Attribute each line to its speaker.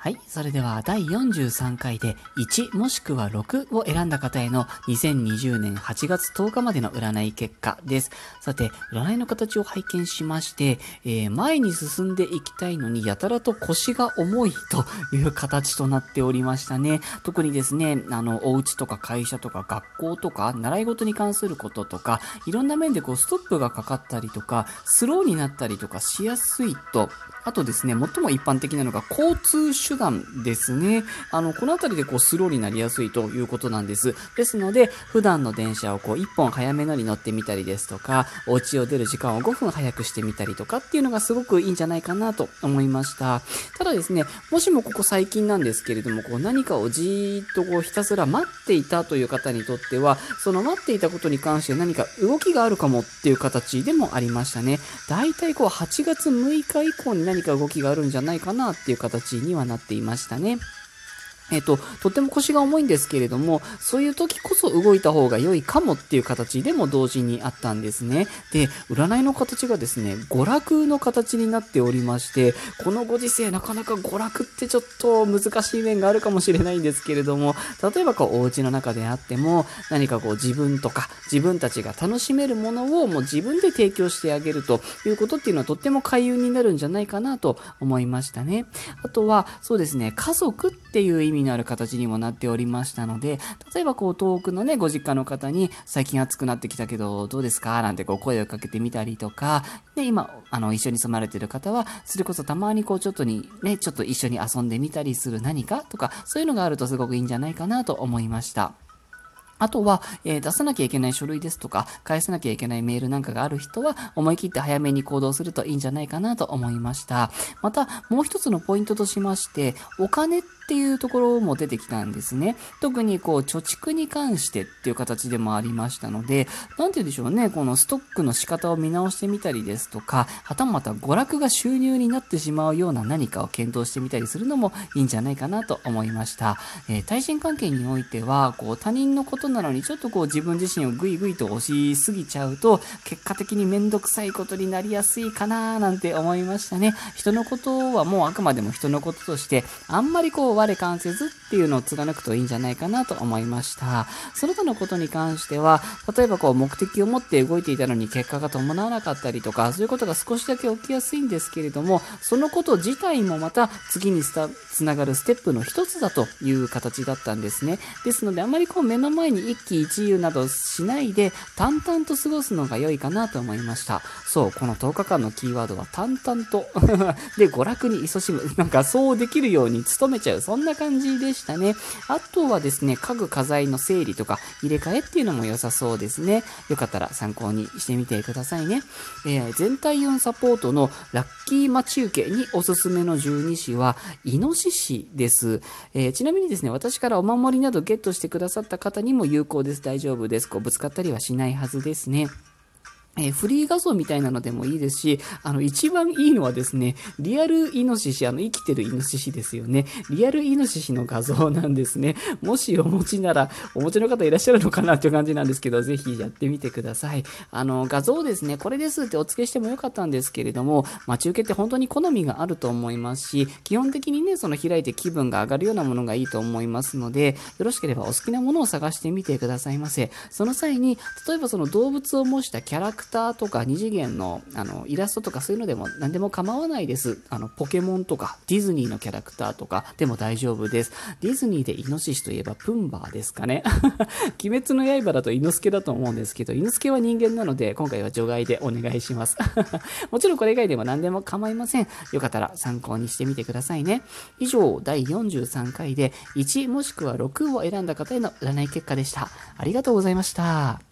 Speaker 1: はい。それでは第43回で1もしくは6を選んだ方への2020年8月10日までの占い結果です。さて、占いの形を拝見しまして、えー前に進んでいきたいのにやたらと腰が重いという形となっておりましたね。特にですね、あの、お家とか会社とか学校とか習い事に関することとか、いろんな面でこうストップがかかったりとか、スローになったりとかしやすいと、あとですね、最も一般的なのが交通手段ですね。あの、このあたりでこうスローになりやすいということなんです。ですので、普段の電車をこう1本早めのに乗ってみたりですとか、お家を出る時間を5分早くしてみたりとかっていうのがすごくいいんじゃないかなと思いました。ただですね、もしもここ最近なんですけれども、こう何かをじーっとこうひたすら待っていたという方にとっては、その待っていたことに関して何か動きがあるかもっていう形でもありましたね。大体こう8月6日以降に何か動きがあるんじゃないかなっていう形にはなっていましたね。えっ、と、とっても腰が重いんですけれども、そういう時こそ動いた方が良いかもっていう形でも同時にあったんですね。で、占いの形がですね、娯楽の形になっておりまして、このご時世なかなか娯楽ってちょっと難しい面があるかもしれないんですけれども、例えばこう、お家の中であっても、何かこう自分とか自分たちが楽しめるものをもう自分で提供してあげるということっていうのはとっても開運になるんじゃないかなと思いましたね。あとは、そうですね、家族っていう意味のある形にもなっておりましたので、例えばこう遠くのね、ご実家の方に最近暑くなってきたけどどうですか？なんてこう声をかけてみたりとか、で、今、あの、一緒に住まれてる方は、それこそたまにこうちょっとに、ね、ちょっと一緒に遊んでみたりする何かとか、そういうのがあるとすごくいいんじゃないかなと思いました。あとは、えー出さなきゃいけない書類ですとか、返さなきゃいけないメールなんかがある人は、思い切って早めに行動するといいんじゃないかなと思いました。また、もう一つのポイントとしまして、お金ってっていうところも出てきたんですね。特にこう、貯蓄に関してっていう形でもありましたので、なんて言うんでしょうね、このストックの仕方を見直してみたりですとか、はたまた娯楽が収入になってしまうような何かを検討してみたりするのもいいんじゃないかなと思いました。えー対人関係においては、こう、他人のことなのにちょっとこう自分自身をぐいぐいと押しすぎちゃうと、結果的にめんどくさいことになりやすいかななんて思いましたね。人のことはもうあくまでも人のこととして、あんまりこう我関せずっていうのを貫くといいんじゃないかなと思いました。その他のことに関しては、例えばこう目的を持って動いていたのに結果が伴わなかったりとか、そういうことが少しだけ起きやすいんですけれども、そのこと自体もまた次につながるステップの一つだという形だったんですね。ですので、あまりこう目の前に一喜一憂などしないで、淡々と過ごすのが良いかなと思いました。そう、この10日間のキーワードは淡々と。で、娯楽に勤しむ。なんかそうできるように努めちゃう。そんな感じでしたね。あとはですね、家具家財の整理とか入れ替えっていうのも良さそうですね。よかったら参考にしてみてくださいね。えー全体運サポートのラッキー待ち受けにおすすめの十二支は、イノシシです。えーちなみにですね、私からお守りなどゲットしてくださった方にも有効です。大丈夫です。こうぶつかったりはしないはずですね。えフリー画像みたいなのでもいいですし、あの、一番いいのはですね、リアルイノシシ、あの、生きてるイノシシですよね。リアルイノシシの画像なんですね。もしお持ちなら、お持ちの方いらっしゃるのかなっていう感じなんですけど、ぜひやってみてください。あの、画像ですね、これですってお付けしてもよかったんですけれども、待ち受けって本当に好みがあると思いますし、基本的にね、その開いて気分が上がるようなものがいいと思いますので、よろしければお好きなものを探してみてくださいませ。その際に、例えばその動物を模したキャラクターターとか二次元のあのイラストとかそういうのでも何でも構わないです。あの、ポケモンとかディズニーのキャラクターとかでも大丈夫です。ディズニーでイノシシといえばプンバーですかね。鬼滅の刃だとイノスケだと思うんですけど、イノスケは人間なので、今回は除外でお願いします。もちろんこれ以外でも何でも構いません。よかったら参考にしてみてくださいね。以上、第43回で1もしくは6を選んだ方への占い結果でした。ありがとうございました。